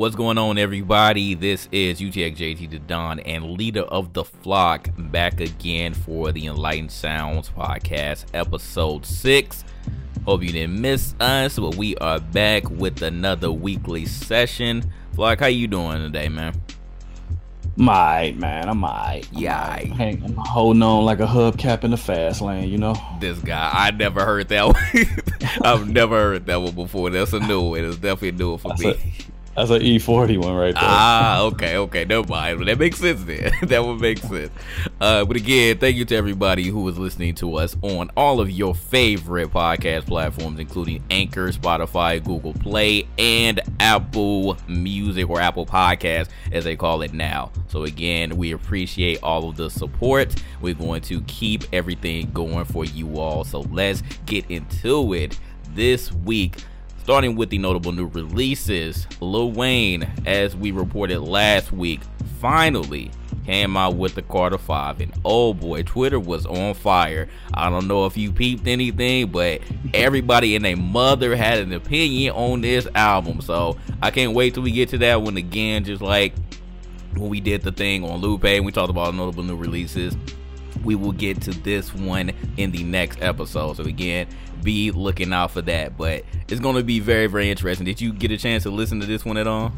What's going on, everybody? This is UTXJT the Don and leader of the flock back again for the Enlightened Sounds podcast, episode six. Hope you didn't miss us, but we are back with another weekly session. Flock, how you doing today, man? My man, I'm alright. Yeah, I'm, I'm holding on like a hubcap in the fast lane, you know. This guy, I never heard that one. I've never heard that one before. That's a new one. It's definitely a new one for That's me. a- That's an E40 one right there. Ah, okay, okay, never mind. That makes sense then. that would make sense. Uh, but again, thank you to everybody who is listening to us on all of your favorite podcast platforms, including Anchor, Spotify, Google Play, and Apple Music or Apple Podcast, as they call it now. So again, we appreciate all of the support. We're going to keep everything going for you all. So let's get into it this week. Starting with the notable new releases, Lil Wayne, as we reported last week, finally came out with the Carter 5. And oh boy, Twitter was on fire. I don't know if you peeped anything, but everybody and their mother had an opinion on this album. So I can't wait till we get to that one again, just like when we did the thing on Lupe and we talked about notable new releases we will get to this one in the next episode. So again, be looking out for that. But it's going to be very, very interesting. Did you get a chance to listen to this one at all?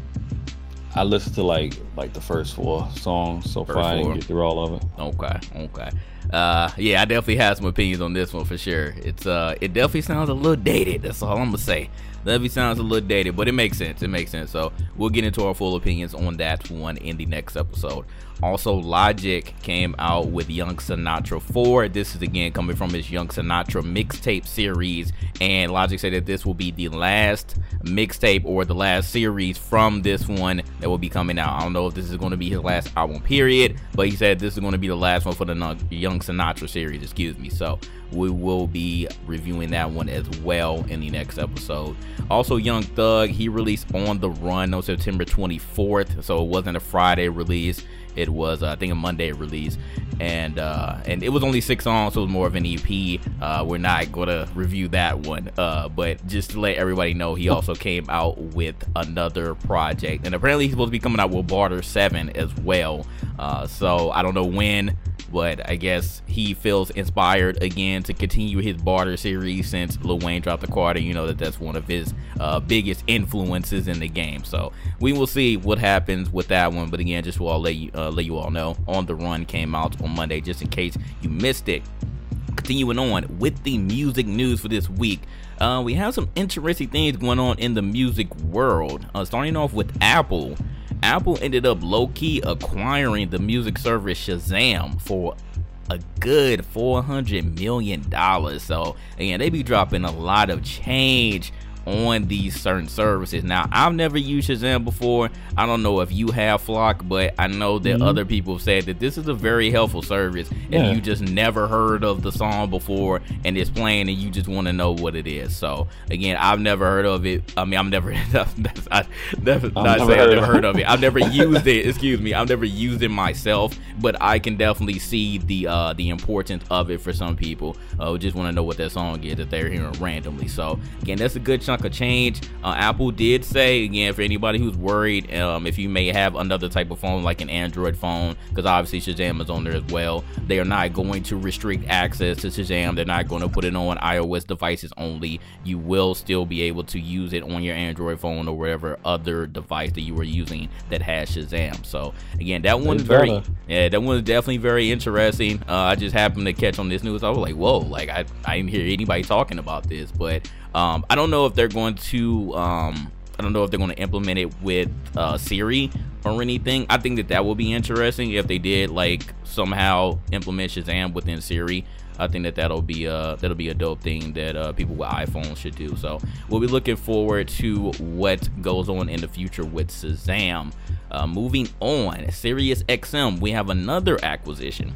I listened to like like the first four songs so First far. I didn't get through all of it. Okay, okay. Uh, yeah, I definitely have some opinions on this one for sure. It's uh, it definitely sounds a little dated. That's all I'm gonna say. Definitely sounds a little dated, but it makes sense. It makes sense. So we'll get into our full opinions on that one in the next episode. Also, Logic came out with Young Sinatra 4. This is again coming from his Young Sinatra mixtape series, and Logic said that this will be the last mixtape or the last series from this one that will be coming out. I don't know if this is going to be his last album, period, but he said this is going to be the last one for the Young Sinatra series. Excuse me. So we will be reviewing that one as well in the next episode. Also, Young Thug he released on the Run on September 24th, so it wasn't a Friday release. It was, uh, I think, a Monday release, and uh, and it was only six songs, so it was more of an EP. Uh, we're not gonna review that one, uh, but just to let everybody know, he also came out with another project, and apparently he's supposed to be coming out with Barter Seven as well. Uh, so I don't know when, but I guess he feels inspired again to continue his Barter series since Lil Wayne dropped the Carter. You know that that's one of his uh, biggest influences in the game. So we will see what happens with that one. But again, just will let you uh, let you all know, On the Run came out on Monday, just in case you missed it. Continuing on with the music news for this week, uh, we have some interesting things going on in the music world. Uh, starting off with Apple. Apple ended up low key acquiring the music service Shazam for a good 400 million dollars. So again, they be dropping a lot of change on these certain services. Now, I've never used Shazam before. I don't know if you have Flock, but I know that Mhm. other people have said that this is a very helpful service Yeah. if you just never heard of the song before and it's playing and you just want to know what it is. So again, I've never heard of it. I mean, I've never, that's, that's, I never, not never saying I've never heard of it. I've never used it. Excuse me. I've never used it myself, but I can definitely see the uh, the importance of it for some people uh, who just want to know what that song is that they're hearing randomly. So again, that's a good chunk of change. Uh, Apple did say again for anybody who's worried um, if you may have another type of phone like an Android phone, because obviously Shazam is on there as well. They are not going to restrict access to Shazam. They're not going to put it on iOS devices only. You will still be able to use it on your Android phone or whatever other device that you were using that has Shazam. So again, that one's very yeah, that one's definitely very interesting. Uh, I just happened to catch on this news. I was like, whoa, like I, I didn't hear anybody talking about this, but um, I don't know if they're going to um, I don't know if they're going to implement it with uh, Siri or anything. I think that that will be interesting if they did like somehow implement Shazam within Siri. I think that that'll be uh that'll be a dope thing that uh, people with iPhones should do. So we'll be looking forward to what goes on in the future with Shazam. Uh, moving on, Sirius XM, we have another acquisition.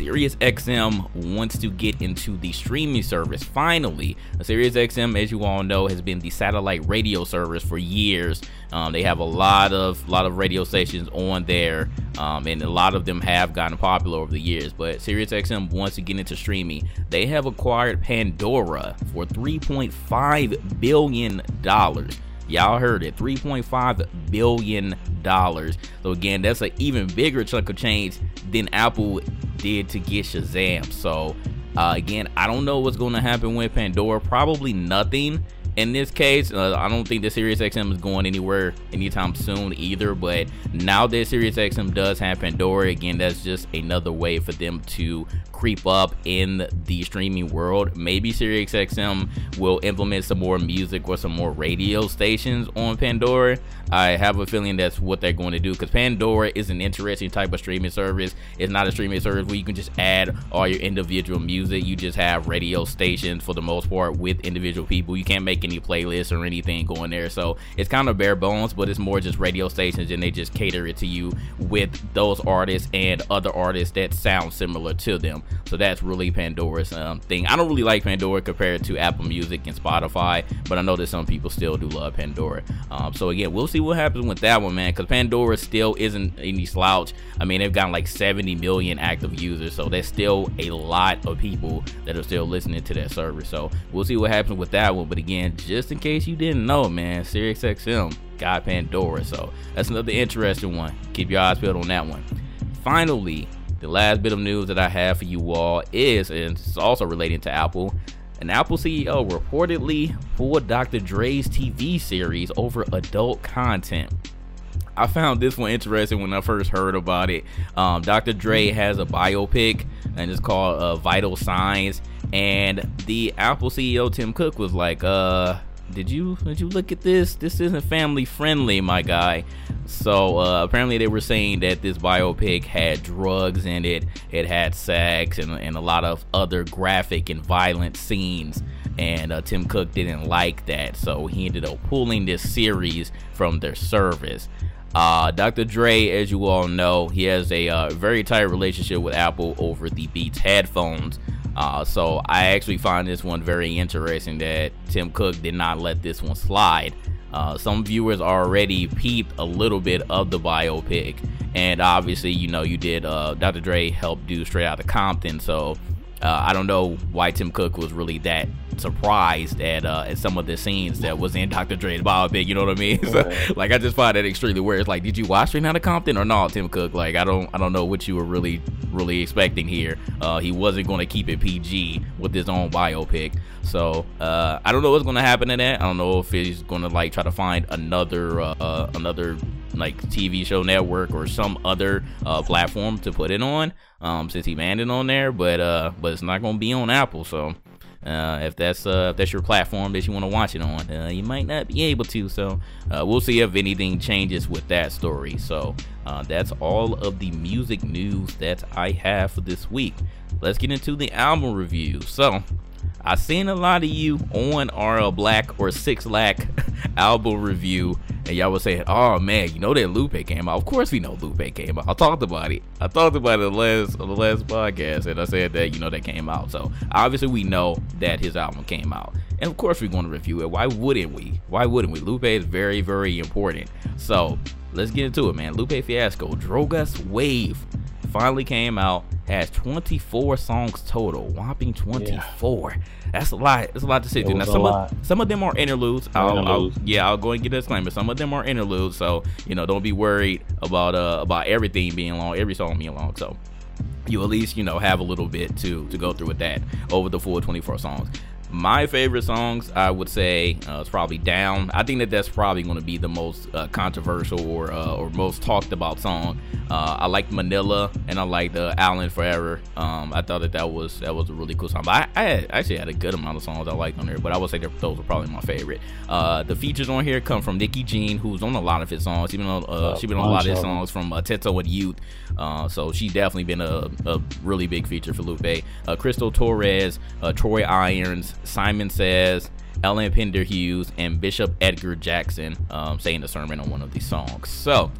SiriusXM wants to get into the streaming service. Finally, SiriusXM, as you all know, has been the satellite radio service for years. Um, they have a lot of lot of radio stations on there, um, and a lot of them have gotten popular over the years. But SiriusXM wants to get into streaming. They have acquired Pandora for 3.5 billion dollars. Y'all heard it, 3.5 billion dollars. So again, that's an even bigger chunk of change than Apple did to get Shazam. So uh, again, I don't know what's going to happen with Pandora. Probably nothing in this case, uh, I don't think the Sirius XM is going anywhere anytime soon either. But now that Sirius XM does have Pandora, again, that's just another way for them to creep up in the streaming world. Maybe SiriusXM will implement some more music or some more radio stations on Pandora. I have a feeling that's what they're going to do because Pandora is an interesting type of streaming service. It's not a streaming service where you can just add all your individual music. You just have radio stations for the most part with individual people. You can't make any playlists or anything going there. So it's kind of bare bones, but it's more just radio stations and they just cater it to you with those artists and other artists that sound similar to them. So that's really Pandora's um, thing. I don't really like Pandora compared to Apple Music and Spotify, but I know that some people still do love Pandora. Um, so again, we'll see what happens with that one, man, because Pandora still isn't any slouch. I mean, they've got like 70 million active users, so there's still a lot of people that are still listening to that service. So we'll see what happens with that one. But again, just in case you didn't know, man, SiriusXM got Pandora, so that's another interesting one. Keep your eyes peeled on that one. Finally, the last bit of news that I have for you all is, and it's also relating to Apple, an Apple CEO reportedly pulled Dr. Dre's TV series over adult content. I found this one interesting when I first heard about it. Um, Dr. Dre has a biopic and it's called uh, Vital Signs. And the Apple CEO Tim Cook was like, uh, did you did you look at this? This isn't family friendly, my guy. So uh, apparently they were saying that this biopic had drugs in it, it had sex, and, and a lot of other graphic and violent scenes. And uh, Tim Cook didn't like that, so he ended up pulling this series from their service. Uh, Dr. Dre, as you all know, he has a uh, very tight relationship with Apple over the Beats headphones. Uh, so I actually find this one very interesting that Tim Cook did not let this one slide. Uh, some viewers already peeped a little bit of the biopic, and obviously, you know, you did. Uh, Dr. Dre helped do Straight Outta Compton, so uh, I don't know why Tim Cook was really that surprised at uh, at some of the scenes that was in Dr. Dre's biopic. You know what I mean? So, like, I just find that extremely weird. It's like, did you watch Straight Outta Compton or not, Tim Cook? Like, I don't I don't know what you were really really expecting here. Uh, he wasn't going to keep it PG with his own biopic. So uh, I don't know what's going to happen to that. I don't know if he's going to like try to find another uh, another like TV show network or some other uh, platform to put it on. Um, since he banned it on there, but uh, but it's not going to be on Apple. So uh, if that's uh, if that's your platform that you want to watch it on, uh, you might not be able to. So uh, we'll see if anything changes with that story. So uh, that's all of the music news that I have for this week. Let's get into the album review. So I seen a lot of you on our uh, Black or Six Lack album review, and y'all was saying, "Oh man, you know that Lupe came out." Of course, we know Lupe came out. I talked about it. I talked about it the last on the last podcast, and I said that you know that came out. So obviously, we know that his album came out, and of course, we're going to review it. Why wouldn't we? Why wouldn't we? Lupe is very very important. So let's get into it, man. Lupe Fiasco, Drogas Wave finally came out. Has 24 songs total. Whopping 24. Yeah. That's a lot. It's a lot to sit through. Now some of some of them are interludes. I'll, interludes. I'll, yeah, I'll go and get a disclaimer. Some of them are interludes, so you know, don't be worried about uh about everything being long, every song being long. So you at least you know have a little bit to to go through with that over the full 24 songs my favorite songs i would say uh, is probably down. I think that that's probably going to be the most uh, controversial or uh, or most talked about song. Uh, i like manila and i like the Alan forever. Um, i thought that that was that was a really cool song but I, I had, actually had a good amount of songs i liked on there but i would say those were probably my favorite. Uh, the features on here come from nikki jean who's on a lot of his songs even though uh, she's been on a lot of his songs from uh, Tetsuo and youth. So she's definitely been a, a, really big feature for lupe. Crystal torres troy irons Simon Says, Ellen Pender Hughes, and Bishop Edgar Jackson um, saying the sermon on one of these songs. So,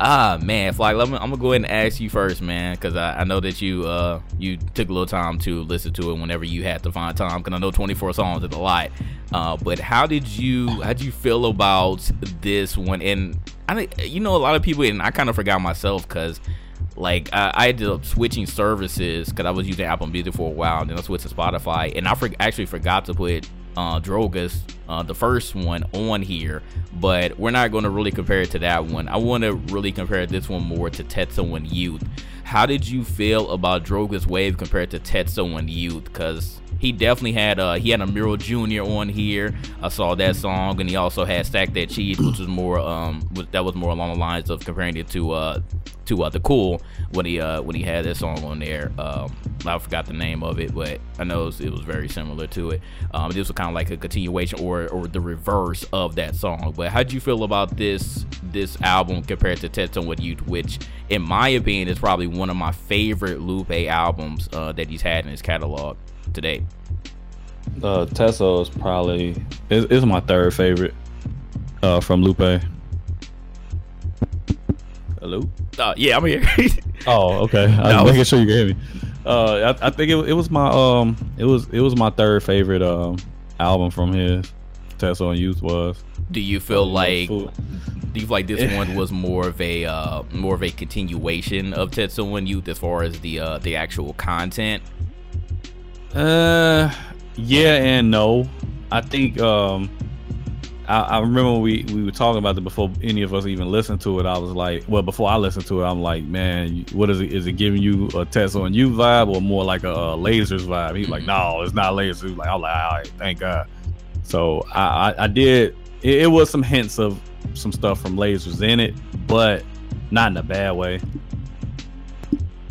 ah man, Fly, I'm, I'm, gonna go ahead and ask you first, man, because I, I, know that you uh, you took a little time to listen to it whenever you had to find time. Because I know 24 songs is a lot. Uh, but how did you how did you feel about this one? And I think you know a lot of people, and I kind of forgot myself because like uh, I ended up switching services because I was using Apple Music for a while, and then I switched to Spotify, and I for- actually forgot to put uh, Drogas, uh, the first one, on here, but we're not going to really compare it to that one. I want to really compare this one more to Tetsuo and Youth. How did you feel about Drogas Wave compared to Tetsuo Youth? Because he definitely had uh he had a Mural Jr. on here. I saw that song, and he also had Stack That Cheese, which was more um that was more along the lines of comparing it to uh to uh the Cool when he uh when he had that song on there. Um, I forgot the name of it, but I know it was, it was very similar to it. Um, this was kind of like a continuation or or the reverse of that song. But how would you feel about this this album compared to Tetsuo with Youth, which in my opinion is probably one of my favorite Lupe albums uh, that he's had in his catalog today? Uh, Tetsuo is probably is, is my third favorite uh, from Lupe. Hello. Uh, yeah, I'm here. oh, okay. I was making sure you hear me. Uh, I, I think it, it was my um, it was it was my third favorite um album from his. Tetsuo and Youth was. Do you feel like do you feel like this one was more of a uh, more of a continuation of Tetsuo and Youth as far as the uh, the actual content? Uh, yeah and no. I think um, I, I remember we we were talking about it before any of us even listened to it. I was like, well, before I listened to it, I'm like, man, what is it? Is it giving you a Tetsuo and you vibe or more like a, a lasers vibe? He's like, no, it's not lasers. Like, I'm like, all right, thank God. So I, I, I did. It, it was some hints of some stuff from lasers in it, but not in a bad way.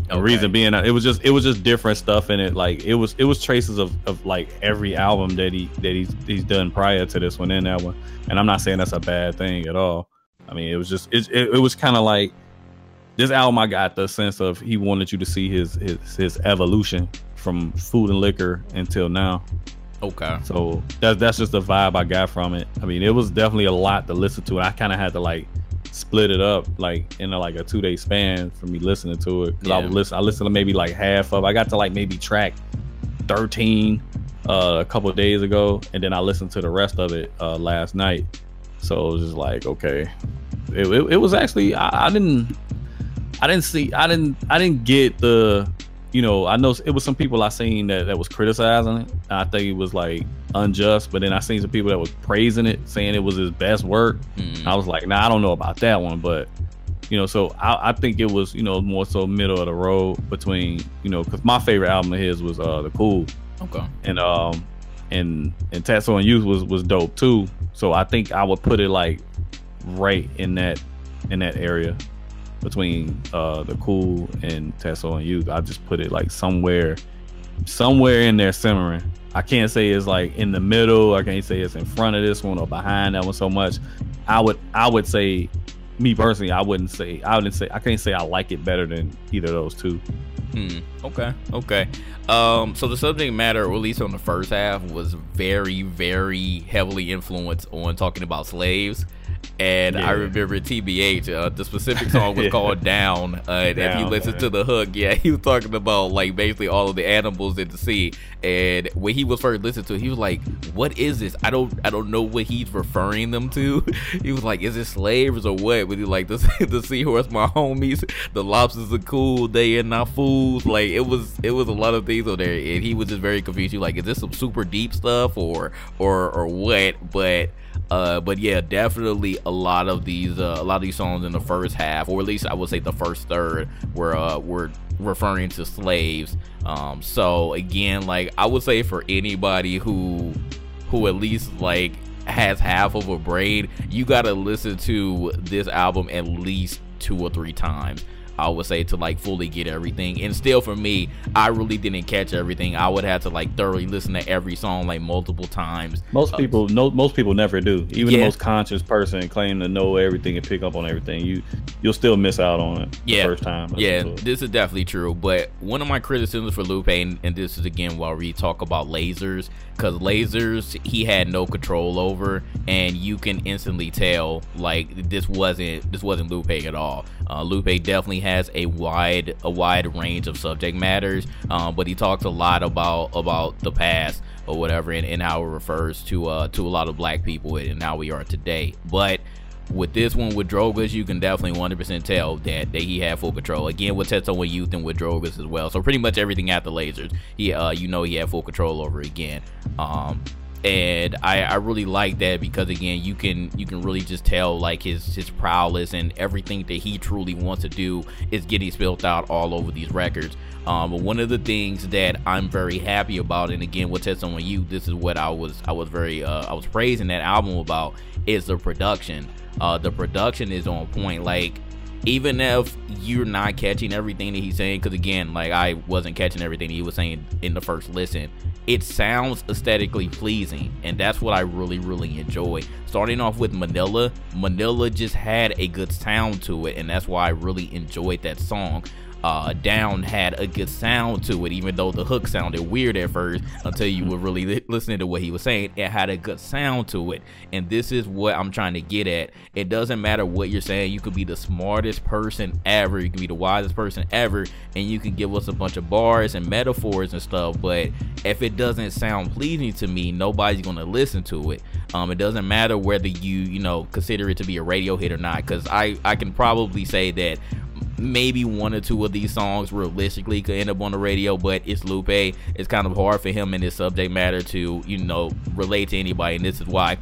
Okay. reason being, it was just it was just different stuff in it. Like it was it was traces of, of like every album that he that he's he's done prior to this one in that one. And I'm not saying that's a bad thing at all. I mean, it was just it it, it was kind of like this album. I got the sense of he wanted you to see his his his evolution from food and liquor until now. Okay. So that's that's just the vibe I got from it. I mean, it was definitely a lot to listen to. I kind of had to like split it up like in a, like a two day span for me listening to it because yeah. I was listen. I listened to maybe like half of. I got to like maybe track thirteen uh, a couple days ago, and then I listened to the rest of it uh, last night. So it was just like okay, it, it, it was actually I, I didn't I didn't see I didn't I didn't get the you know, I know it was some people I seen that, that was criticizing it. I think it was like unjust, but then I seen some people that was praising it, saying it was his best work. Mm. I was like, nah, I don't know about that one, but you know, so I, I, think it was, you know, more so middle of the road between, you know, because my favorite album of his was uh the Cool. Okay. And um and and Tetsuo and Youth was was dope too. So I think I would put it like right in that in that area between uh the cool and Tetsuo and youth. I just put it like somewhere somewhere in there simmering. I can't say it's like in the middle. I can't say it's in front of this one or behind that one so much. I would I would say me personally, I wouldn't say I wouldn't say I can't say I like it better than either of those two. Hmm. Okay. Okay. Um. So the subject matter, or at least on the first half, was very, very heavily influenced on talking about slaves. And yeah. I remember TBH, uh, the specific song was yeah. called Down. Uh, and Down, if you listen man. to the hook, yeah, he was talking about like basically all of the animals in the sea. And when he was first listening to it, he was like, What is this? I don't I don't know what he's referring them to. he was like, Is it slaves or what? But he like the, the seahorse, my homies, the lobsters are cool, they are not fools. Like it was it was a lot of things on there. And he was just very confused. He was like, Is this some super deep stuff or or or what? But uh, but yeah, definitely a lot of these uh, a lot of these songs in the first half, or at least I would say the first third, were uh, were referring to slaves. Um, so again, like I would say for anybody who who at least like has half of a brain, you gotta listen to this album at least two or three times I would say to like fully get everything. And still for me, I really didn't catch everything. I would have to like thoroughly listen to every song like multiple times. Most uh, people no most people never do. Even yeah. the most conscious person claim to know everything and pick up on everything. You you'll still miss out on it yeah. first time. Yeah, this is definitely true. But one of my criticisms for Lupe, and, and this is again while we talk about lasers, because lasers he had no control over, and you can instantly tell like this wasn't this wasn't Lupe at all. Uh, Lupe definitely has a wide a wide range of subject matters, um, but he talks a lot about about the past or whatever, and, and how it refers to uh, to a lot of black people and how we are today. But with this one with Drogas, you can definitely 100% tell that, that he had full control. Again, with Tetsuo and Youth and with Drogas as well. So pretty much everything at the lasers, he uh, you know he had full control over again. Um, and I, I really like that because again you can you can really just tell like his his prowess and everything that he truly wants to do is getting spilled out all over these records. Um, but one of the things that I'm very happy about and again with Test on You this is what I was I was very uh, I was praising that album about is the production. Uh, the production is on point. Like even if you're not catching everything that he's saying because again like i wasn't catching everything he was saying in the first listen it sounds aesthetically pleasing and that's what i really really enjoy. Starting off with manila manila just had a good sound to it and that's why i really enjoyed that song uh, Down had a good sound to it, even though the hook sounded weird at first until you were really li- listening to what he was saying. It had a good sound to it. And this is what I'm trying to get at. It doesn't matter what you're saying. You could be the smartest person ever, you can be the wisest person ever, and you can give us a bunch of bars and metaphors and stuff. But if it doesn't sound pleasing to me, nobody's going to listen to it. Um, it doesn't matter whether you, you know, consider it to be a radio hit or not, because I, I can probably say that maybe one or two of these songs realistically could end up on the radio, but it's Lupe. It's kind of hard for him and his subject matter to, you know, relate to anybody, and this is why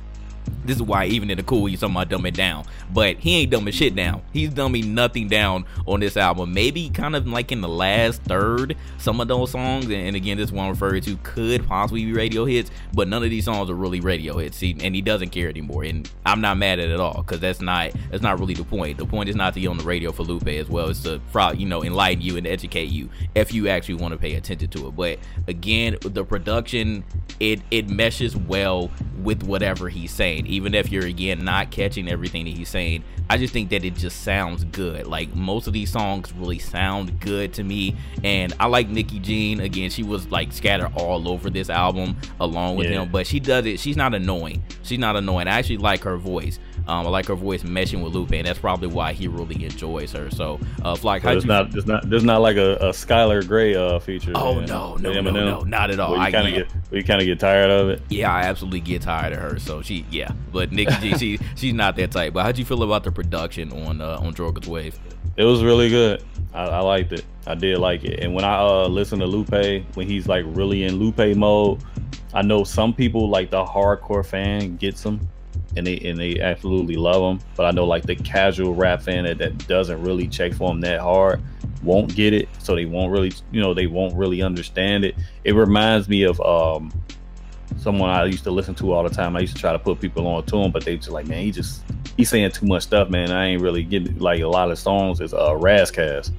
this is why even in the cool he's talking about dumb it down. But he ain't dumbing shit down. He's dumbing nothing down on this album. Maybe kind of like in the last third, some of those songs, and, again, this one referred to could possibly be radio hits, but none of these songs are really radio hits. He, and he doesn't care anymore. And I'm not mad at it at all because that's not that's not really the point. The point is not to be on the radio for Lupe as well. It's to you know enlighten you and educate you if you actually want to pay attention to it. But again, the production it it meshes well with whatever he's saying even if you're again not catching everything that he's saying i just think that it just sounds good. Like most of these songs really sound good to me. And i like nikki jean. Again she was like scattered all over this album along with yeah. him but she does it. She's not annoying. She's not annoying. I actually like her voice um, I like her voice meshing with Lupe, and that's probably why he really enjoys her. So, uh, Flock, so it's not, it's not, there's not like a, a Skylar Grey uh, feature. Oh man. no, no, no, no, not at all. Well, you kind of get, you kind of get tired of it. Yeah, I absolutely get tired of her. So she, yeah, but Nikki Jean, she, she's not that type. But how'd you feel about the production on uh, on Drogas Wave? It was really good. I, I liked it. I did like it. And when I uh, listen to Lupe, when he's like really in Lupe mode, I know some people like the hardcore fan gets him and they and they absolutely love him. But I know like the casual rap fan that, that doesn't really check for him that hard won't get it, so they won't really you know they won't really understand it. It reminds me of um someone I used to listen to all the time. I used to try to put people on to him, but they just like, man, he just he's saying too much stuff, man. I ain't really getting like a lot of songs is uh Ras Kass.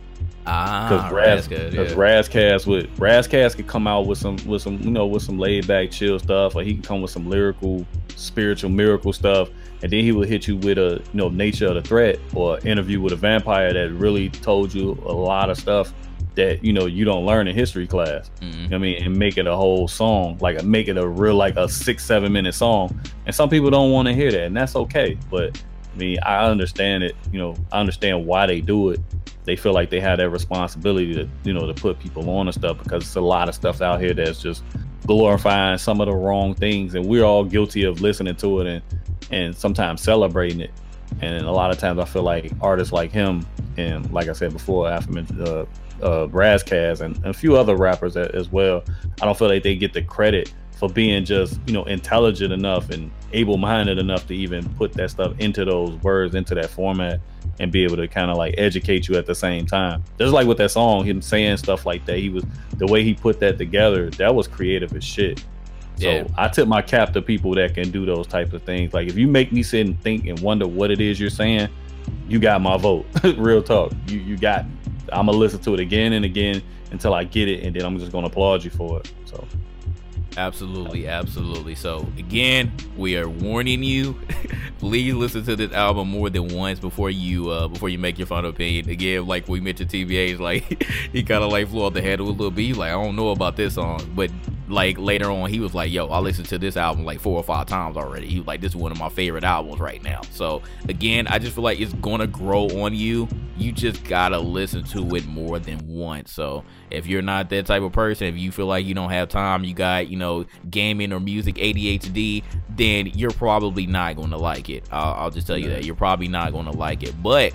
Ah, because Ras, because yeah. Ras would Ras Kass could come out with some with some you know with some laid back chill stuff, or he can come with some lyrical, spiritual miracle stuff, and then he would hit you with a you know nature of the threat or interview with a vampire that really told you a lot of stuff that you know you don't learn in history class. Mm-hmm. I mean, and make it a whole song, like make it a real like a six seven minute song. And some people don't want to hear that, and that's okay. But I mean, I understand it. You know, I understand why they do it. They feel like they have that responsibility to, you know, to put people on and stuff because it's a lot of stuff out here that's just glorifying some of the wrong things, and we're all guilty of listening to it and and sometimes celebrating it. And a lot of times, I feel like artists like him, and like I said before, after mentioned uh, uh, Ras and, and a few other rappers as well, I don't feel like they get the credit for being just you know intelligent enough and able-minded enough to even put that stuff into those words into that format and be able to kind of like educate you at the same time just like with that song him saying stuff like that he was the way he put that together that was creative as shit so yeah. I tip my cap to people that can do those types of things. Like if you make me sit and think and wonder what it is you're saying, you got my vote. Real talk. You you got. I'm gonna listen to it again and again until I get it, and then I'm just gonna applaud you for it. So Absolutely, absolutely. So again, we are warning you. Please listen to this album more than once before you uh before you make your final opinion. Again, like we mentioned, TBA is like he kind of like flew off the head with a little bit. He's like, I don't know about this song, but like later on, he was like, "Yo, I listened to this album like four or five times already." He was like, "This is one of my favorite albums right now." So again, I just feel like it's gonna grow on you. You just gotta listen to it more than once. So if you're not that type of person, if you feel like you don't have time, you got you know gaming or music ADHD, then you're probably not gonna like it. I'll, I'll just tell you that you're probably not gonna like it. But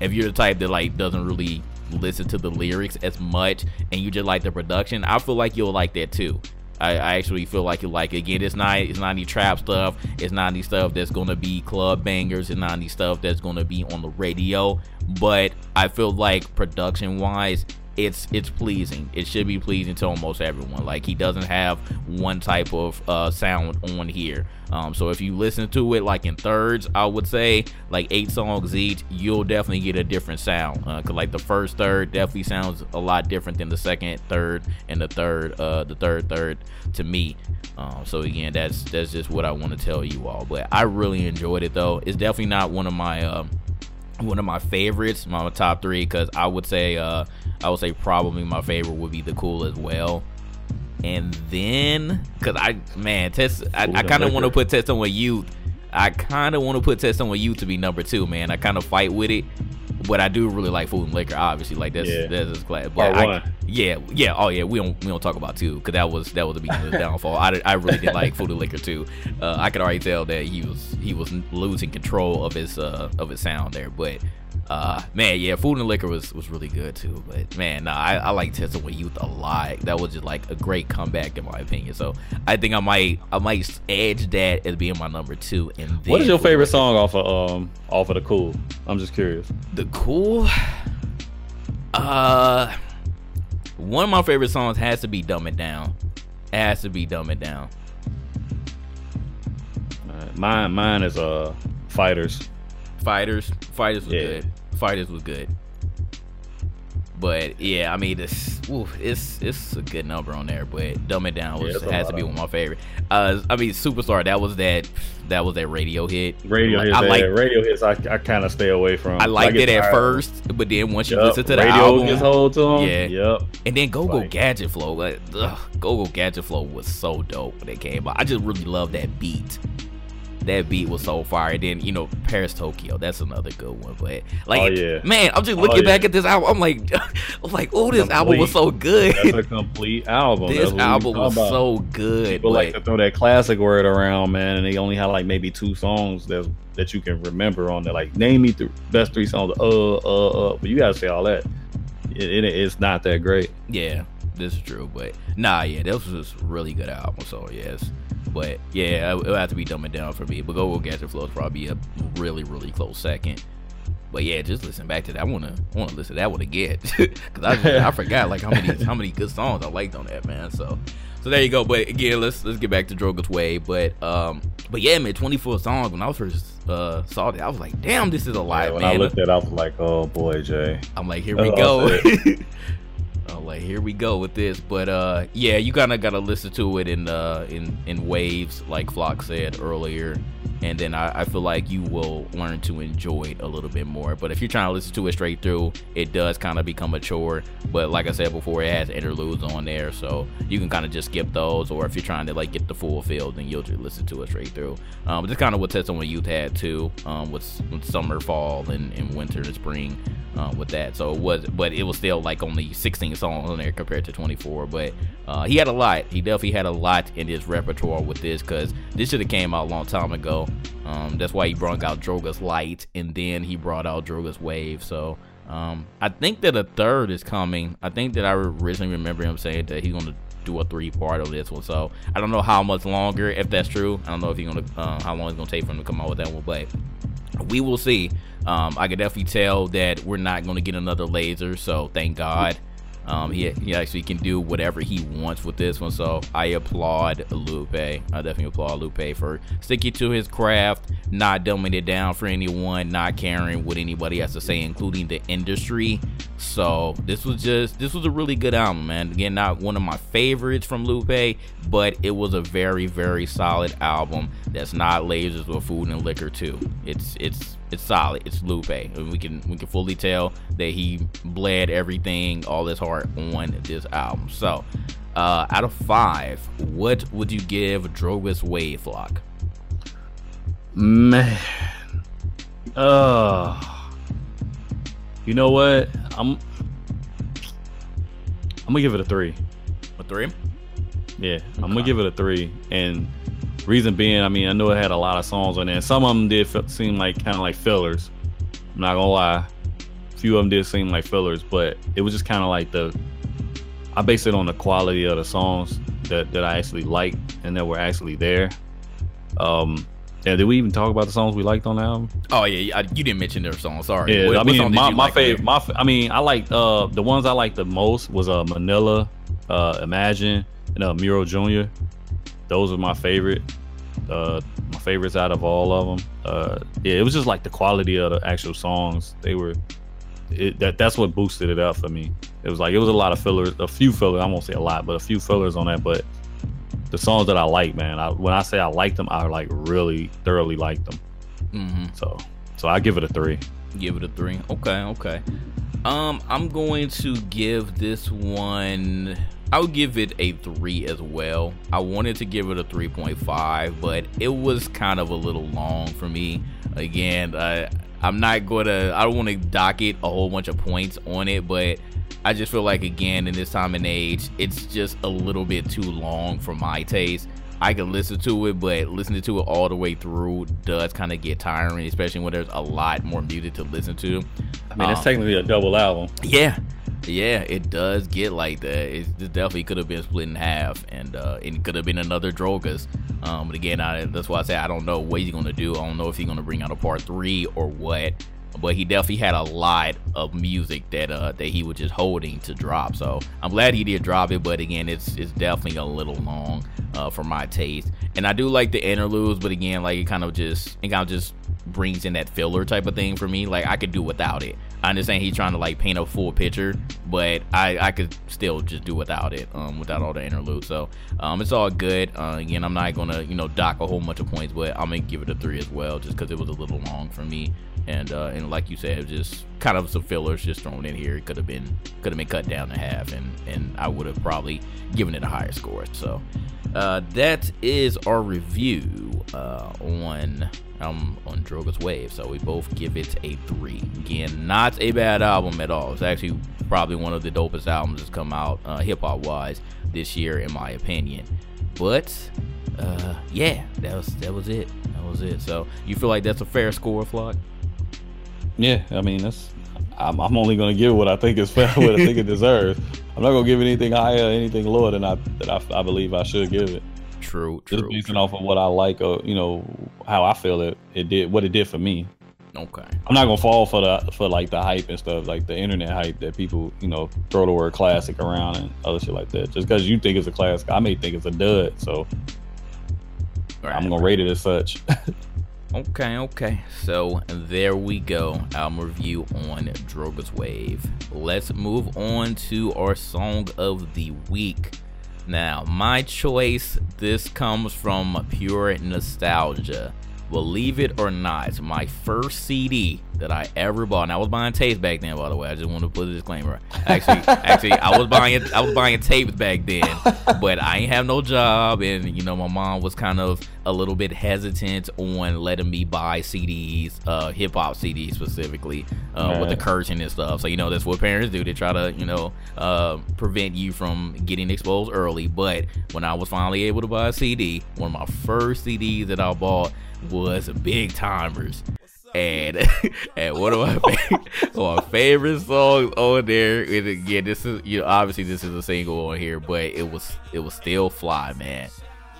if you're the type that like doesn't really listen to the lyrics as much and you just like the production, I feel like you'll like that too. I, I actually feel like you like it. Again, it's not it's not any trap stuff. It's not any stuff that's gonna be club bangers. It's not any stuff that's gonna be on the radio. But I feel like production wise, it's it's pleasing. It should be pleasing to almost everyone. Like he doesn't have one type of uh, sound on here. Um, so if you listen to it like in thirds, I would say like eight songs each, you'll definitely get a different sound. Uh, Cause like the first third definitely sounds a lot different than the second, third, and the third, uh, the third third to me. Um, so again, that's that's just what I want to tell you all. But I really enjoyed it though. It's definitely not one of my um, one of my favorites, my top three, because I would say uh, I would say probably my favorite would be the cool as well. And then, cause I man, test I, I kind of want to put test on with you. I kind of want to put test on with you to be number two, man. I kind of fight with it, but I do really like food and liquor. Obviously, like that's yeah. that's class. But I, yeah, yeah, oh yeah, we don't we don't talk about two because that was that was the beginning of the downfall. I, I really did like food and liquor too. Uh, I could already tell that he was he was losing control of his uh of his sound there, but uh, man, yeah, food and liquor was, was really good too. But man, nah, I, I like Testing with Youth a lot. That was just like a great comeback in my opinion. So I think I might I might edge that as being my number two. And what is your favorite song off of um off of the Cool? I'm just curious. The Cool, uh, one of my favorite songs has to be Dumb It Down. It has to be Dumb It Down. Mine mine is uh Fighters. Fighters. Fighters was yeah. good. Fighters was good. But yeah, I mean, this it's it's a good number on there. But Dumb It Down was yeah, has to be one of my favorite. Uh, I mean, Superstar that was that that was that radio hit. Radio hits, I like radio hits. I, I kind of stay away from. I liked it at first, but then once you yep. listen to the radio album, gets hold to them. Yeah, yep. And then Go Go like, Gadget Flow, like Go Go Gadget Flow was so dope when it came out. I just really love that beat that beat was so fire. And then you know Paris Tokyo, that's another good one. But like, oh, yeah. man, I'm just oh, looking oh, back at this album. I'm like, I'm like, oh, this complete. album was so good. That's a complete album. this album was about. so good. People like to throw that classic word around, man, and they only have like maybe two songs that that you can remember on there. Like, name me the best three songs. Uh, uh, uh. But you gotta say all that. It, it, it's not that great. Yeah, this is true. But nah, yeah, this was a really good album. So yes. But yeah, it'll have to be dumbing down for me. But Go Go Gadget Flow is probably a really, really close second. But yeah, just listen back to that. I wanna wanna listen to that one again because I I forgot like how many how many good songs I liked on that man. So so there you go. But again, let's let's get back to Drogas Wave. But um, but yeah, man, 24 songs. When I first uh saw that, I was like, damn, this is a lot. Yeah, when man. I looked at, it, I was like, oh boy, Jay. I'm like, here we go. Oh, like here we go with this, but uh, yeah, you kind of gotta listen to it in uh in in waves, like Flock said earlier and then I, I, feel like you will learn to enjoy it a little bit more. But if you're trying to listen to it straight through, it does kind of become a chore. But like I said before, it has interludes on there, so you can kind of just skip those. Or if you're trying to like get the full feel, then you'll just listen to it straight through. Um, this kind of what Test Youth had too, um, with, with summer, fall, and, and winter and spring. Um, with that, so it was, but it was still like only 16 songs on there compared to 24. But uh, he had a lot. He definitely had a lot in his repertoire with this because this should have came out a long time ago. Um, that's why he brought out Drogas Light, and then he brought out Drogas Wave. So um, I think that a third is coming. I think that I originally remember him saying that he's gonna do a three part of this one. So I don't know how much longer, if that's true. I don't know if he's gonna uh, how long it's gonna take for him to come out with that one, but we will see. Um, I can definitely tell that we're not gonna get another laser. So thank God. Um, he, he actually can do whatever he wants with this one. So I applaud Lupe. I definitely applaud Lupe for sticking to his craft, not dumbing it down for anyone, not caring what anybody has to say, including the industry. So this was just this was a really good album, man. Again, not one of my favorites from Lupe, but it was a very very solid album. That's not lasers with food and liquor too. It's it's it's solid. It's Lupe. We can we can fully tell that he bled everything, all his heart on this album. So, uh, out of five, what would you give Drogas Wave Flock? Man, uh, you know what? I'm I'm gonna give it a three. A three? Yeah, okay. I'm gonna give it a three, and Reason being, I mean, I know it had a lot of songs on there. Some of them did seem like kind of like fillers. I'm not gonna lie, a few of them did seem like fillers, but it was just kind of like the. I base it on the quality of the songs. that that I actually liked and that were actually there. Um, yeah, did we even talk about the songs we liked on the album? Oh yeah, you didn't mention their songs. Sorry. Yeah, what, I mean my, my like favorite. My I mean I like uh the ones I liked the most was uh Manila, uh Imagine, and uh Mural Jr. Those are my favorite. Uh, my favorites out of all of them. Uh, yeah, it was just like the quality of the actual songs. They were it, that that's what boosted it up for me. It was like it was a lot of fillers, a few fillers. I won't say a lot, but a few fillers on that. But the songs that I like, man, I, when I say I like them, I like really thoroughly like them. Mm-hmm. So, so I give it a three. Give it a three. Okay, okay. Um, I'm going to give this one. I'll give it a three as well. I wanted to give it a 3.5, but it was kind of a little long for me. Again, uh, I'm not gonna. I don't want to dock it a whole bunch of points on it, but I just feel like again in this time and age, it's just a little bit too long for my taste. I can listen to it, but listening to it all the way through does kind of get tiring, especially when there's a lot more music to listen to. I mean, um, it's technically a double album. Yeah, yeah, it does get like that. It definitely could have been split in half, and uh, it could have been another Drogas. Um, but again, I, that's why I say I don't know what he's gonna do. I don't know if he's gonna bring out a part three or what. But he definitely had a lot of music that uh, that he was just holding to drop. So I'm glad he did drop it. But again, it's it's definitely a little long uh, for my taste. And I do like the interludes, but again, like it kind of just it kind of just brings in that filler type of thing for me. Like I could do without it. I understand he's trying to like paint a full picture, but I, I could still just do without it, um, without all the interludes. So um, it's all good. Uh, again, I'm not gonna you know dock a whole bunch of points, but I'm gonna give it a three as well, just because it was a little long for me. And uh, and like you said, just kind of some fillers just thrown in here. It could have been could have been cut down to half, and and I would have probably given it a higher score. So uh, that is our review uh, on um, on Drogas Wave. So we both give it a three. Again, not a bad album at all. It's actually probably one of the dopest albums that's come out uh, hip hop wise this year, in my opinion. But uh, yeah, that was that was it. That was it. So you feel like that's a fair score, Flock? Yeah, I mean that's. I'm, I'm only gonna give what I think is fair, what I think it deserves. I'm not gonna give anything higher, anything lower than I that I, I believe I should give it. True, true. Just based off of what I like, or you know how I feel it, it did what it did for me. Okay. I'm not gonna fall for the for like the hype and stuff, like the internet hype that people you know throw the word classic around and other shit like that. Just because you think it's a classic, I may think it's a dud. So right. I'm gonna rate it as such. Okay, okay. So there we go. Album review on Drogas Wave. Let's move on to our song of the week. Now, my choice, this comes from pure nostalgia. Believe it or not, my first CD that I ever bought, and I was buying tapes back then, by the way. I just want to put a disclaimer. Actually, actually, I was buying I was buying tapes back then, but I ain't have no job, and you know, my mom was kind of a little bit hesitant on letting me buy CDs, uh, hip hop CDs specifically, uh, right. with the cursing and stuff. So you know, that's what parents do. They try to you know uh, prevent you from getting exposed early. But when I was finally able to buy a CD, one of my first CDs that I bought was Big Tymers. And and one of my favorite, my favorite songs on there, and again, this is you know obviously this is a single on here, but it was it was still fly, man.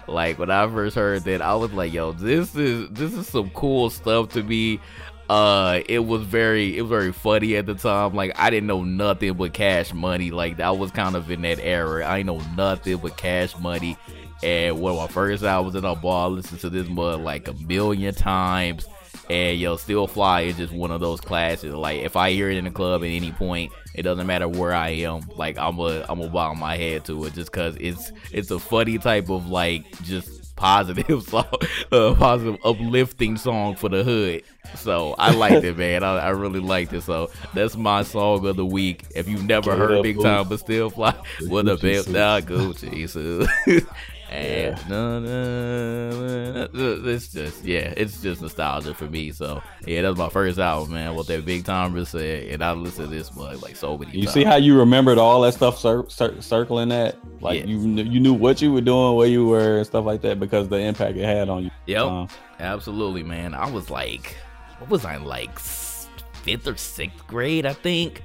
Like when I first heard that, I was like, "Yo, this is this is some cool stuff to me." Uh, it was very it was very funny at the time. Like I didn't know nothing but Cash Money. Like that was kind of in that era. I know nothing but Cash Money and one of my first albums in I bar, I listened to this mud like a million times. And yo, Still Fly is just one of those classes. Like if I hear it in the club at any point, it doesn't matter where I am. Like I'm a I'm a bow my head to it just cause it's it's a funny type of like just positive song, uh, positive uplifting song for the hood. So I liked it, man. I, I really liked it. So that's my song of the week. If you've never heard Big Time but Still Fly, what the up, Now Gucci? And yeah. no, no, no, it's just yeah, it's just nostalgia for me. So yeah, that was my first album, man. What that Big Time said, and I listened to this mug like so many. You times. see how you remembered all that stuff cir- cir- circling that, like you you knew what you were doing, where you were, and stuff like that because the impact it had on you. Yep, um, absolutely, man. I was like, what was I like, fifth or sixth grade, I think.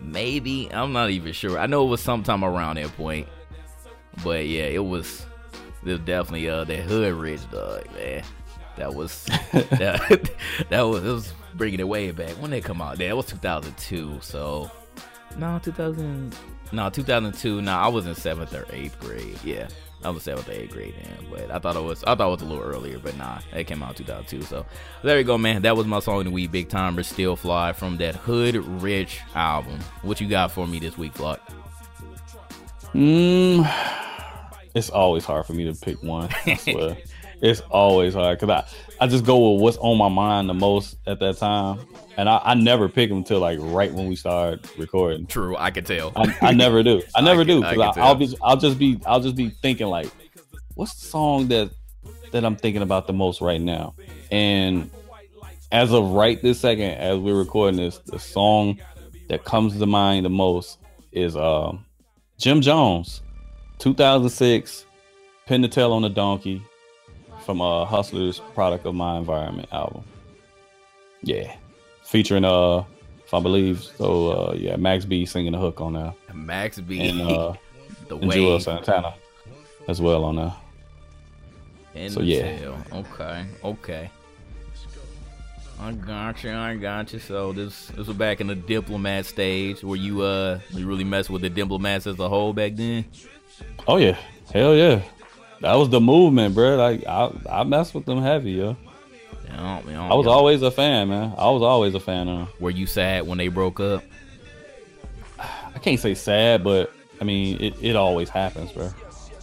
Maybe I'm not even sure. I know it was sometime around that point but yeah, it was. It was definitely uh that hood rich dog, man. That was that, that was it was bringing it way back when they come out. That was 2002. So no, 2000. No, 2002. No, I was in seventh or eighth grade. Yeah, I was seventh or eighth grade then. But I thought it was I thought it was a little earlier, but nah, it came out 2002. So there you go, man. That was my song of the week, Big Timer, Still Fly from that Hood Rich album. What you got for me this week, Flock? Mm, it's always hard for me to pick one. I swear. it's always hard because I, I just go with what's on my mind the most at that time. And I, I never pick them until like right when we start recording. True, I can tell. I, I never do. I never I can, do because I, will be I'll just be I'll just be thinking like, what's the song that that I'm thinking about the most right now? And as of right this second, as we're recording this, the song that comes to mind the most is uh, Jim Jones, 2006, Pin the Tail on the Donkey from uh Hustler's Product of My Environment album. Yeah. Featuring uh if I believe so uh yeah, Max B singing the hook on there. Max B and uh the and Juelz Santana as well on there. In so yeah. Tail. Okay, okay. I got you, I got you. So this this was back in the diplomat stage where you uh you really mess with the diplomats as a whole back then. Oh yeah, hell yeah that was the movement, bro. Like I, I messed with them heavy, yo. Yeah, I was always a fan, man. I was always a fan of. Them. Were you sad when they broke up? I can't say sad, but I mean, it, it always happens, bro.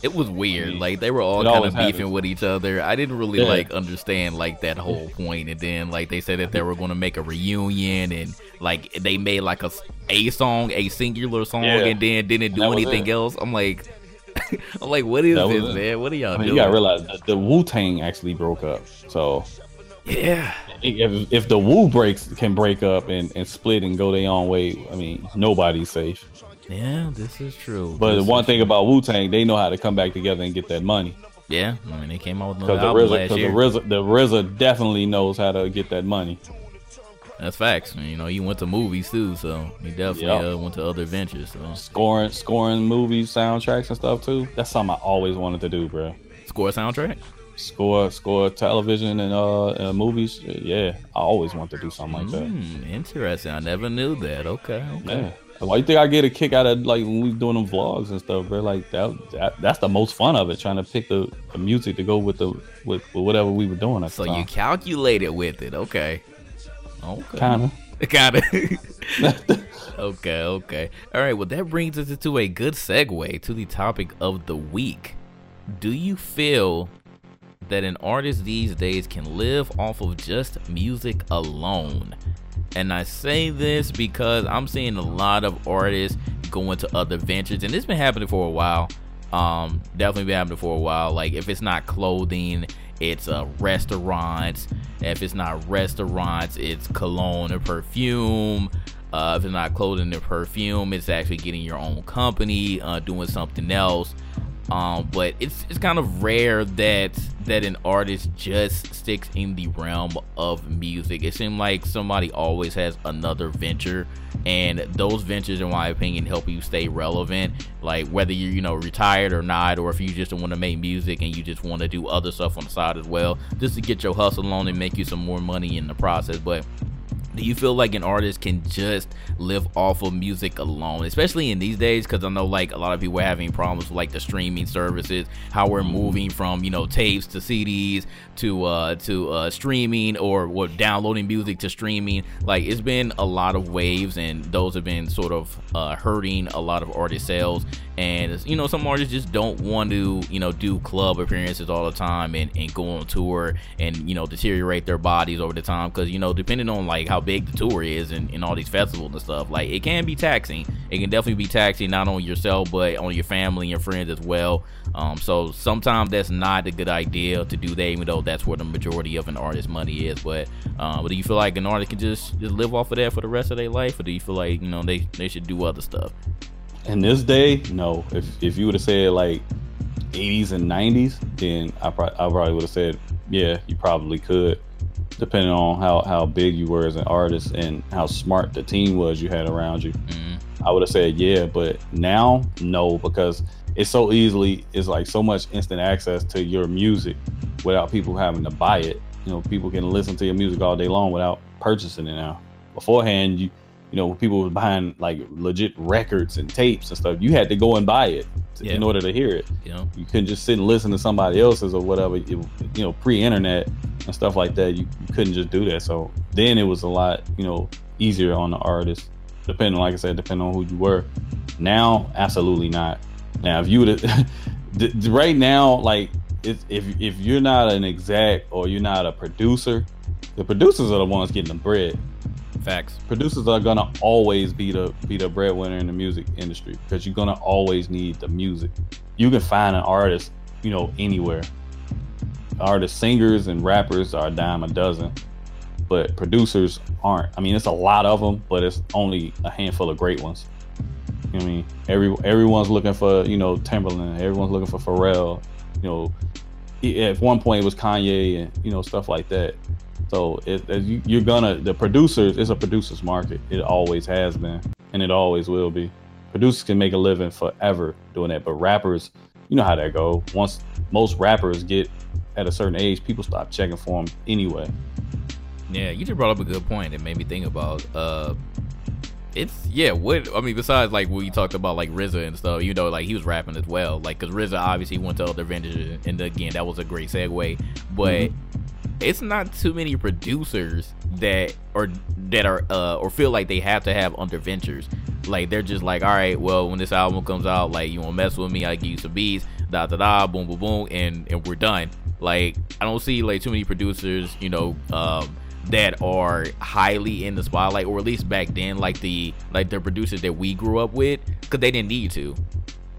It was weird. I mean, like they were all kind of beefing happens. with each other. I didn't really yeah. like understand like that whole point. And then like they said that they were going to make a reunion, and like they made like a a song, a singular song, yeah. and then didn't do anything else. I'm like, I'm like, what is this, it. man? What are y'all I mean, doing? You gotta realize that the Wu Tang actually broke up. So yeah, if if the Wu breaks can break up and, and split and go their own way, I mean, nobody's safe. Yeah, this is true. But this the one thing true. about Wu Tang, they know how to come back together and get that money. Yeah, I mean, they came out with another album RZA, last year. The RZA, the RZA definitely knows how to get that money. That's facts. You know, he went to movies too, so he definitely yep. uh, went to other ventures. So. Scoring, scoring movies, soundtracks and stuff too. That's something I always wanted to do, bro. Score soundtrack. Score, score television and uh, uh movies. Yeah, I always want to do something like that. Mm, interesting. I never knew that. Okay. okay. Yeah. Why you think I get a kick out of like when we doing them vlogs and stuff, bro? Like that, that that's the most fun of it, trying to pick the, the music to go with the with, with whatever we were doing. so you calculated with it, okay? Okay. Kinda. Kinda. okay, okay. All right, well, that brings us into a good segue to the topic of the week. Do you feel that an artist these days can live off of just music alone? And I say this because I'm seeing a lot of artists going to other ventures, and it's been happening for a while. Um, definitely been happening for a while. Like if it's not clothing, it's uh, restaurants. If it's not restaurants, it's cologne or perfume. Uh, if it's not clothing or perfume, it's actually getting your own company, uh, doing something else. Um, but it's it's kind of rare that that an artist just sticks in the realm of music. It seems like somebody always has another venture, and those ventures, in my opinion, help you stay relevant. Like whether you're you know retired or not, or if you just want to make music and you just want to do other stuff on the side as well, just to get your hustle on and make you some more money in the process. But do you feel like an artist can just live off of music alone especially in these days? Because i know like a lot of people are having problems with like the streaming services how we're moving from you know tapes to cds to uh to uh streaming or what downloading music to streaming. Like it's been a lot of waves and those have been sort of uh hurting a lot of artist sales and you know some artists just don't want to you know do club appearances all the time and, and go on tour and you know deteriorate their bodies over the time. Because you know depending on like how big the tour is and, and all these festivals and stuff like it can be taxing. It can definitely be taxing not on yourself but on your family and your friends as well. Um, so sometimes that's not a good idea to do that even though that's where the majority of an artist's money is. But uh, but do you feel like an artist can just, just live off of that for the rest of their life? Or do you feel like you know they, they should do other stuff in this day, no. If if you would have said like 80s and 90s, then I, pro- I probably would have said, yeah, you probably could, depending on how, how big you were as an artist and how smart the team was you had around you. Mm-hmm. I would have said, yeah, but now, no, because it's so easily it's like so much instant access to your music without people having to buy it. You know, people can listen to your music all day long without purchasing it now. Beforehand, you you know, people were buying like legit records and tapes and stuff. You had to go and buy it to, yeah. in order to hear it. You know, you couldn't just sit and listen to somebody else's or whatever. It, you know, pre-internet and stuff like that. You, you couldn't just do that. So then it was a lot, you know, easier on the artist, depending, like I said, depending on who you were. Now, absolutely not. Now, if you would, right now, like if if you're not an exec or you're not a producer, the producers are the ones getting the bread. Facts. Producers are gonna always be the be the breadwinner in the music industry because you're gonna always need the music. You can find an artist, you know, anywhere. Artists, singers, and rappers are a dime a dozen, but producers aren't. I mean, it's a lot of them, but it's only a handful of great ones. You know I mean, every everyone's looking for you know Timbaland. Everyone's looking for Pharrell. You know, at one point it was Kanye and you know stuff like that. So it, it, you're gonna the producers. It's a producers market. It always has been, and it always will be. Producers can make a living forever doing that, but rappers, you know how that go. Once most rappers get at a certain age, people stop checking for them anyway. Yeah, you just brought up a good point. It made me think about uh it's yeah. What I mean, besides like what you talked about, like RZA and stuff, you know, like he was rapping as well. Like, cause RZA obviously went to other vendors, and again, that was a great segue. But mm-hmm it's not too many producers that or that are uh or feel like they have to have under ventures. Like they're just like, all right, well, when this album comes out, like you wanna mess with me, I give you some beats, da da da, boom boom boom, and and we're done. Like I don't see like too many producers, you know, um, that are highly in the spotlight, or at least back then, like the like the producers that we grew up with, because they didn't need to.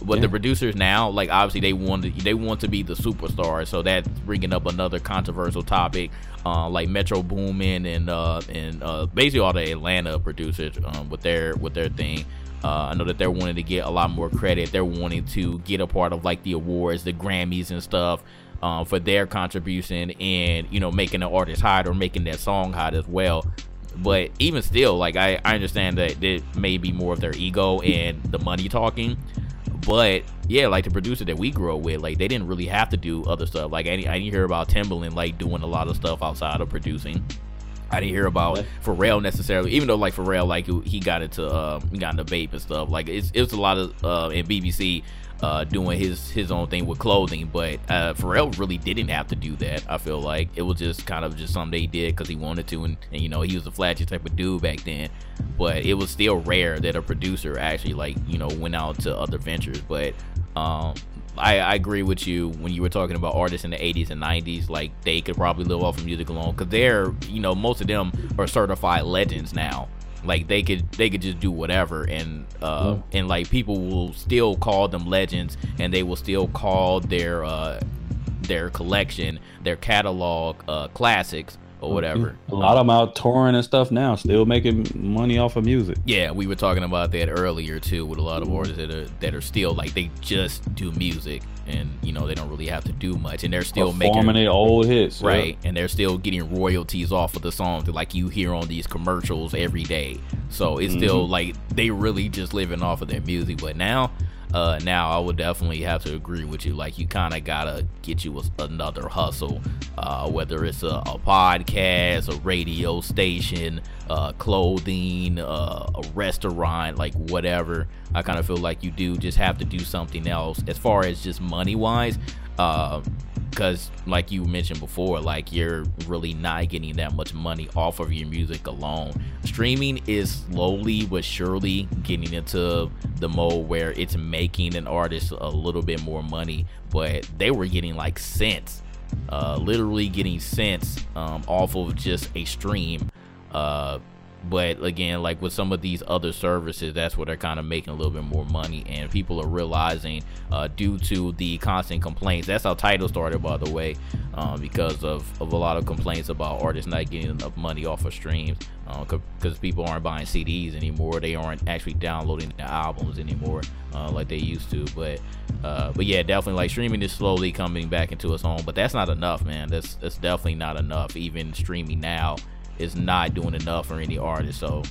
But yeah. the producers now, like obviously they want to, they want to be the superstar, so that's bringing up another controversial topic, uh, like Metro Boomin and uh, and uh, basically all the Atlanta producers um, with their with their thing. Uh, I know that they're wanting to get a lot more credit. They're wanting to get a part of like the awards, the Grammys and stuff. Um, for their contribution and you know making the artist hot or making that song hot as well but even still like I, I understand that it may be more of their ego and the money talking but yeah, like the producer that we grew up with, like they didn't really have to do other stuff. Like I, I didn't hear about Timbaland like doing a lot of stuff outside of producing. I didn't hear about Pharrell necessarily, even though like Pharrell, like he got into uh, he got into vape and stuff. Like it's it's a lot of uh, in BBC uh, doing his his own thing with clothing. But uh, Pharrell really didn't have to do that. I feel like it was just kind of just something they did because he wanted to, and, and, you know he was a flashy type of dude back then. But it was still rare that a producer actually like you know went out to other ventures. But um, I, I, agree with you when you were talking about artists in the 80s and 90s. Like they could probably live off of music alone because they're you know most of them are certified legends now like they could they could just do whatever and uh yeah. and like people will still call them legends and they will still call their uh their collection their catalog uh classics or whatever. A lot of them out touring and stuff now, still making money off of music. Yeah, we were talking about that earlier too, with a lot of artists that are that are still like they just do music, and you know they don't really have to do much, and they're still Performing making their old hits, right? Yeah. And they're still getting royalties off of the songs that like you hear on these commercials every day. So it's mm-hmm. still like they really just living off of their music, but now uh, now I would definitely have to agree with you. Like you kind of gotta get you a, another hustle, uh, whether it's a, a, podcast, a radio station, uh, clothing, uh, a restaurant, like whatever. I kind of feel like you do just have to do something else as far as just money wise. Because like you mentioned before like you're really not getting that much money off of your music alone. Streaming is slowly but surely getting into the mode where it's making an artist a little bit more money but they were getting like cents uh, literally getting cents um, off of just a stream. Uh, but again like with some of these other services that's where they're kind of making a little bit more money and people are realizing uh, due to the constant complaints that's how Tidal started by the way um, because of, of a lot of complaints about artists not getting enough money off of streams because uh, people aren't buying CDs anymore they aren't actually downloading the albums anymore uh, like they used to but uh, but yeah definitely like streaming is slowly coming back into its own but that's not enough man that's that's definitely not enough even streaming now is not doing enough for any artist. So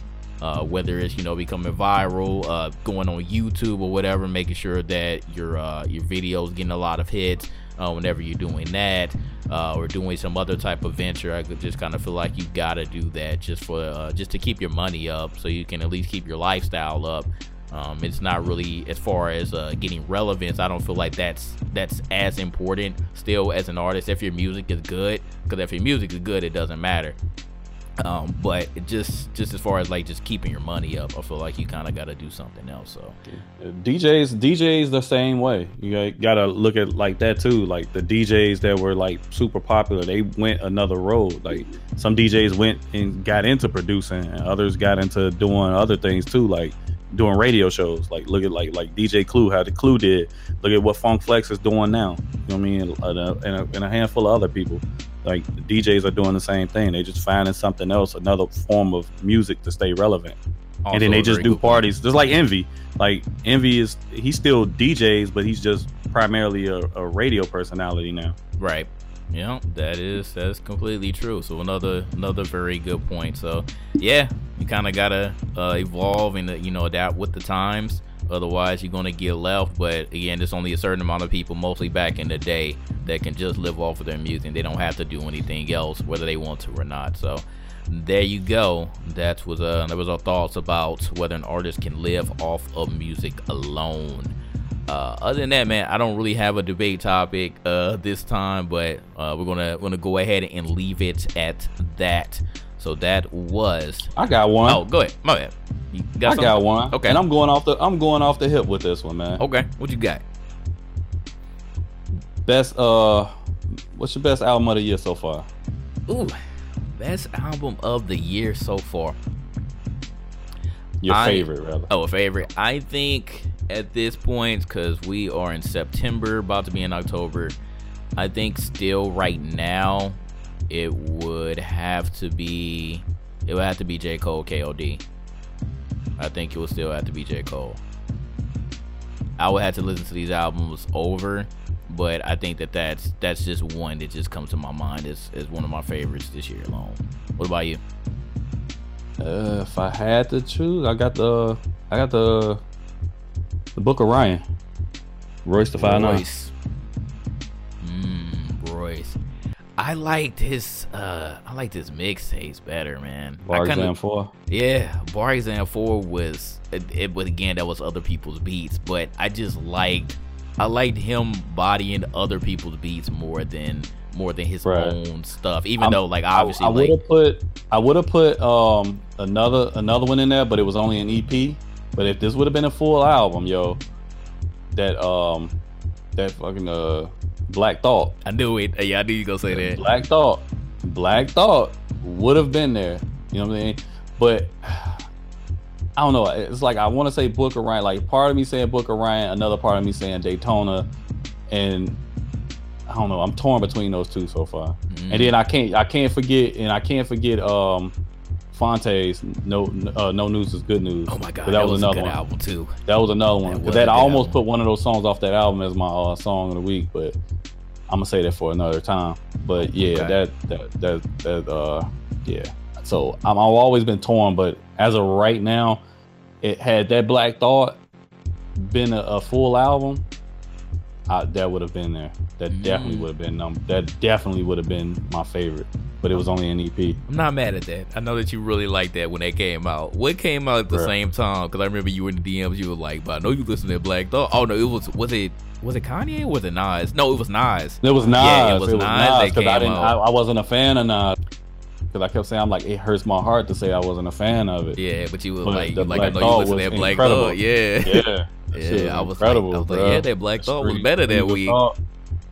uh, whether it's you know becoming viral, uh, going on YouTube or whatever, making sure that your uh, your videos getting a lot of hits. Uh, whenever you're doing that uh, or doing some other type of venture, I just kind of feel like you gotta do that just for uh, just to keep your money up, so you can at least keep your lifestyle up. Um, it's not really as far as getting relevance. I don't feel like that's that's as important still as an artist if your music is good. Because if your music is good, it doesn't matter. Um, but just just as far as like just keeping your money up, I feel like you kind of got to do something else. So DJs DJs the same way. You got to look at like that too. Like the DJs that were like super popular, they went another road. Like some DJs went and got into producing, and others got into doing other things too, like doing radio shows. Like look at like like DJ Clue, how the Clue did. Look at what Funk Flex is doing now. You know what I mean? And a, and a, and a handful of other people like the DJs are doing the same thing. They just finding something else, another form of music to stay relevant. Also and then they just do parties. Just like Envy. Like Envy is he still DJs, but he's just primarily a, a radio personality now. Right. Yeah, that is that's completely true. So another another very good point. So yeah, you kind of gotta uh, evolve and you know adapt with the times. Otherwise, you're going to get left. But again, there's only a certain amount of people, mostly back in the day, that can just live off of their music. They don't have to do anything else, whether they want to or not. So there you go. That was uh, that was our thoughts about whether an artist can live off of music alone. Uh, other than that, man, I don't really have a debate topic uh, this time, but uh, we're gonna gonna go ahead and leave it at that. So that was. I got one. Oh, go ahead. My bad. got I something? got one. Okay. And I'm going off the I'm going off the hip with this one, man. Okay. What you got? Best uh, what's your best album of the year so far? Ooh, best album of the year so far. Your I, favorite, rather. Oh, a favorite. I think at this point, because we are in September, about to be in October. I think still right now it would have to be it would have to be J. Cole KOD. I think it would still have to be J. Cole. I would have to listen to these albums over, but I think that that's that's just one that just comes to my mind as, as one of my favorites this year alone. What about you? Uh, if I had to choose, I got the I got the the Book of Ryan. Royce the Five Royce. I liked his uh I liked his mixtapes better, man. Bar Exam Four. Yeah, Bar Exam Four was it, it was again that was other people's beats, but I just liked I liked him bodying other people's beats more than more than his right. own stuff. Even I'm, though like obviously I, I would have put I would have put um another another one in there, but it was only an EP. But if this would have been a full album, yo, that um that fucking uh Black Thought. I knew it. Yeah, I knew you gonna say that. Black Thought. Black Thought would have been there. You know what I mean? But I don't know. It's like I want to say Book of Ryan. Like part of me saying Book of Ryan, another part of me saying Daytona, and I don't know. I'm torn between those two so far. Mm-hmm. And then I can't I can't forget and I can't forget um Phonte's no uh, no news is good news. Oh my god, that, that was, was, another one. album too. That was another one. That, that I almost album. put one of those songs off that album as my uh, song of the week, but I'm gonna say that for another time. But yeah, okay. that that that that uh yeah. So I'm, I've always been torn, but as of right now, it had that Black Thought been a, a full album, I, that would have been there. That mm. definitely would have been um, that definitely would have been my favorite. But it was only an EP. I'm not mad at that. I know that you really liked that when that came out. What came out at the same time? Because I remember you were in the DMs. You were like, "But I know you listen to Black Thought." Oh no, it was was it was it Kanye or was it Nas? No, it was Nas. It was Nas. Yeah, it was, it was Nas. Because I didn't. I, I, wasn't a fan of Nas. Because I kept saying, I'm like, it hurts my heart to say I wasn't a fan of it. Yeah, but you were but like, like I know you listen to that Black Thought. Yeah. Yeah. Yeah, I was incredible. Like, I was like, yeah, that Black Thought was better that week.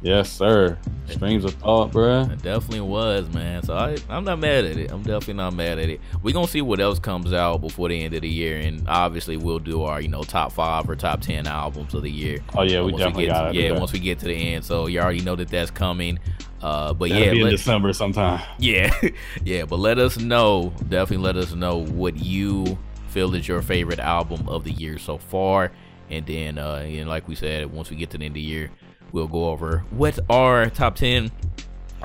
Yes, sir. Streams of thought, bro. It definitely was, man. So I, I'm not mad at it. I'm definitely not mad at it. We're gonna see what else comes out before the end of the year, and obviously we'll do our, you know, top five or top ten albums of the year. Oh yeah, we definitely got to, Yeah, once we get to the end, so you already know that that's coming. Uh, but That'll yeah, be in December sometime. Yeah, yeah. But let us know. Definitely let us know what you feel is your favorite album of the year so far. And then, uh, and like we said, once we get to the end of the year, we'll go over what our top 10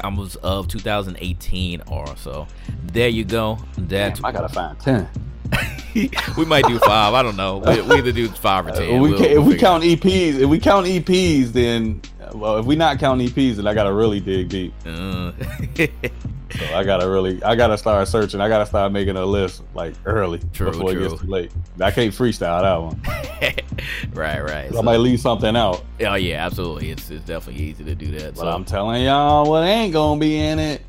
albums of 2018 are. So there you go. That I gotta find 10. we might do five. I don't know. We, we either do five or ten. Uh, we We'll- if we'll we count EPs, if we count EPs, then well, if we not count EPs, then I gotta really dig deep. Uh, So I gotta really, I gotta start searching. I gotta start making a list like early True, before it gets too late. I can't freestyle that one. right, right. I might leave something out. oh yeah, absolutely. It's it's definitely easy to do that. But So I'm telling y'all, what ain't gonna be in it?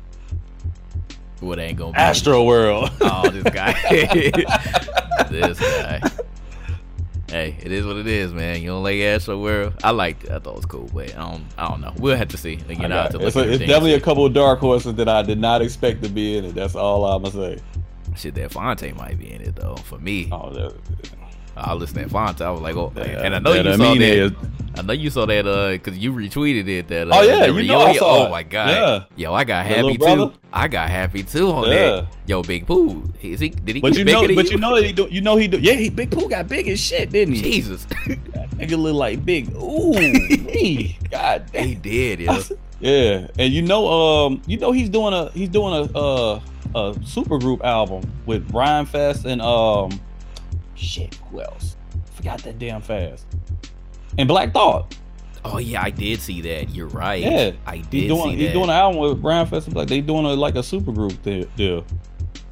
What ain't gonna be Astroworld. Oh, this guy. this guy. Hey, it is what it is, man. You don't like Astroworld? I liked it. I thought it was cool, but I don't. I don't know. We'll have to see. Like, you know, to it's, a- it's definitely a couple of dark horses that I did not expect to be in it. That's all I'ma say. Shit, that Phonte might be in it though. For me, Oh, that, I listened to that Phonte. I was like, oh, that- and I know that you saw that. is- I know you saw that uh because you retweeted it. That uh, Oh, yeah, that you know I saw Oh it. my god, Yeah. yo, I got The happy too. brother? I got happy too on Yeah. that. Yo, Big Pooh, is he? Did he? But you know, but you know that he do. You know he do. Yeah, he Big Pooh got big as shit, didn't he? Jesus, Nigga look like big. Ooh, me. God he did. Yo. Yeah, and you know, um, you know he's doing a he's doing a uh a supergroup album with Rhymefest and um, shit, who else? Forgot that damn fast. And Black Thought. Oh yeah, I did see that. You're right. Yeah, I did He's doing he's doing an album with Rhymefest. and Black. They doing a, like a supergroup deal, deal.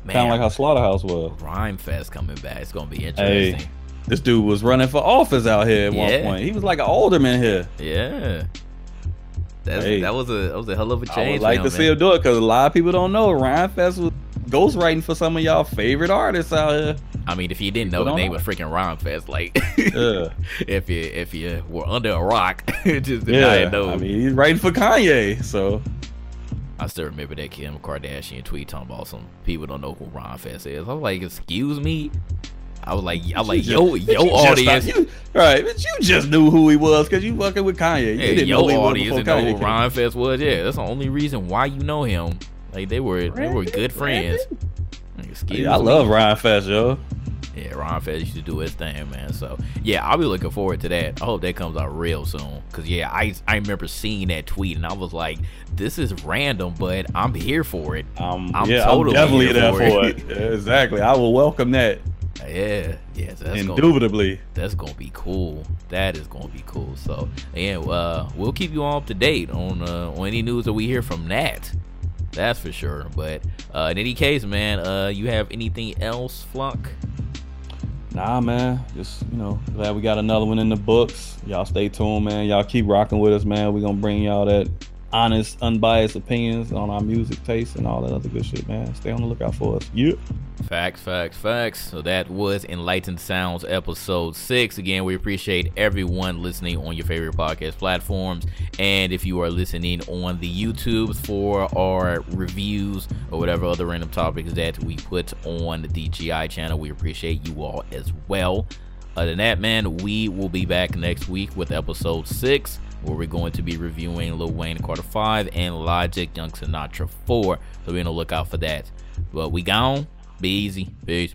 Man, kind of like how Slaughterhouse was. Rhymefest coming back. It's gonna be Hey, interesting. this dude was running for office out here at Yeah. one point. He was like an alderman here. Yeah. Hey. that was a that was a hell of a change. would like for to him, see him do it because a lot of people don't know Rhymefest was ghostwriting for some of y'all favorite artists out here. I mean, if you didn't know the name was freaking Rhymefest, like Yeah. if you if you were under a rock, just Yeah, know. I mean, he's writing for Kanye, so I still remember that Kim Kardashian tweet talking about some people don't know who Rhymefest is. I was like, excuse me. I was like, I was like, yo, just- yo you just audience, you- right? But you just knew who he was because you fucking with Kanye. You yeah, didn't yo know who audience before know who. Rhymefest was. Yeah, that's the only reason why you know him. Like they were, they were good friends. Excuse Yeah, I me. love Rhymefest, yo. Yeah, Rhymefest used to do his thing, man. So yeah, I'll be looking forward to that. I hope that comes out real soon. Cause yeah, I I remember seeing that tweet and I was like, this is random, but I'm here for it. Um, I'm yeah, totally I'm definitely here there for for it. it. Exactly. I will welcome that Yeah, yeah, so that's gonna, indubitably. that's gonna be cool. That is gonna be cool. So yeah, uh, we'll keep you all up to date on uh, on any news that we hear from Nat. That's for sure. But uh, in any case, man, uh, you have anything else, Flock? Nah, man. Just you know, glad we got another one in the books. Y'all stay tuned, man. Y'all keep rocking with us, man. We gonna bring y'all that honest, unbiased opinions on our music taste and all that other good shit, man. Stay on the lookout for us. Yeah. Facts, facts, facts. So that was Enlightened Sounds episode six. Again, we appreciate everyone listening on your favorite podcast platforms. And if you are listening on the YouTube for our reviews or whatever other random topics that we put on the DGI channel, we appreciate you all as well. Other than that, man, we will be back next week with episode six, where we're going to be reviewing Lil Wayne Carter 5 and Logic Young Sinatra 4. So be on the lookout for that. But we gone. Be easy. Peace.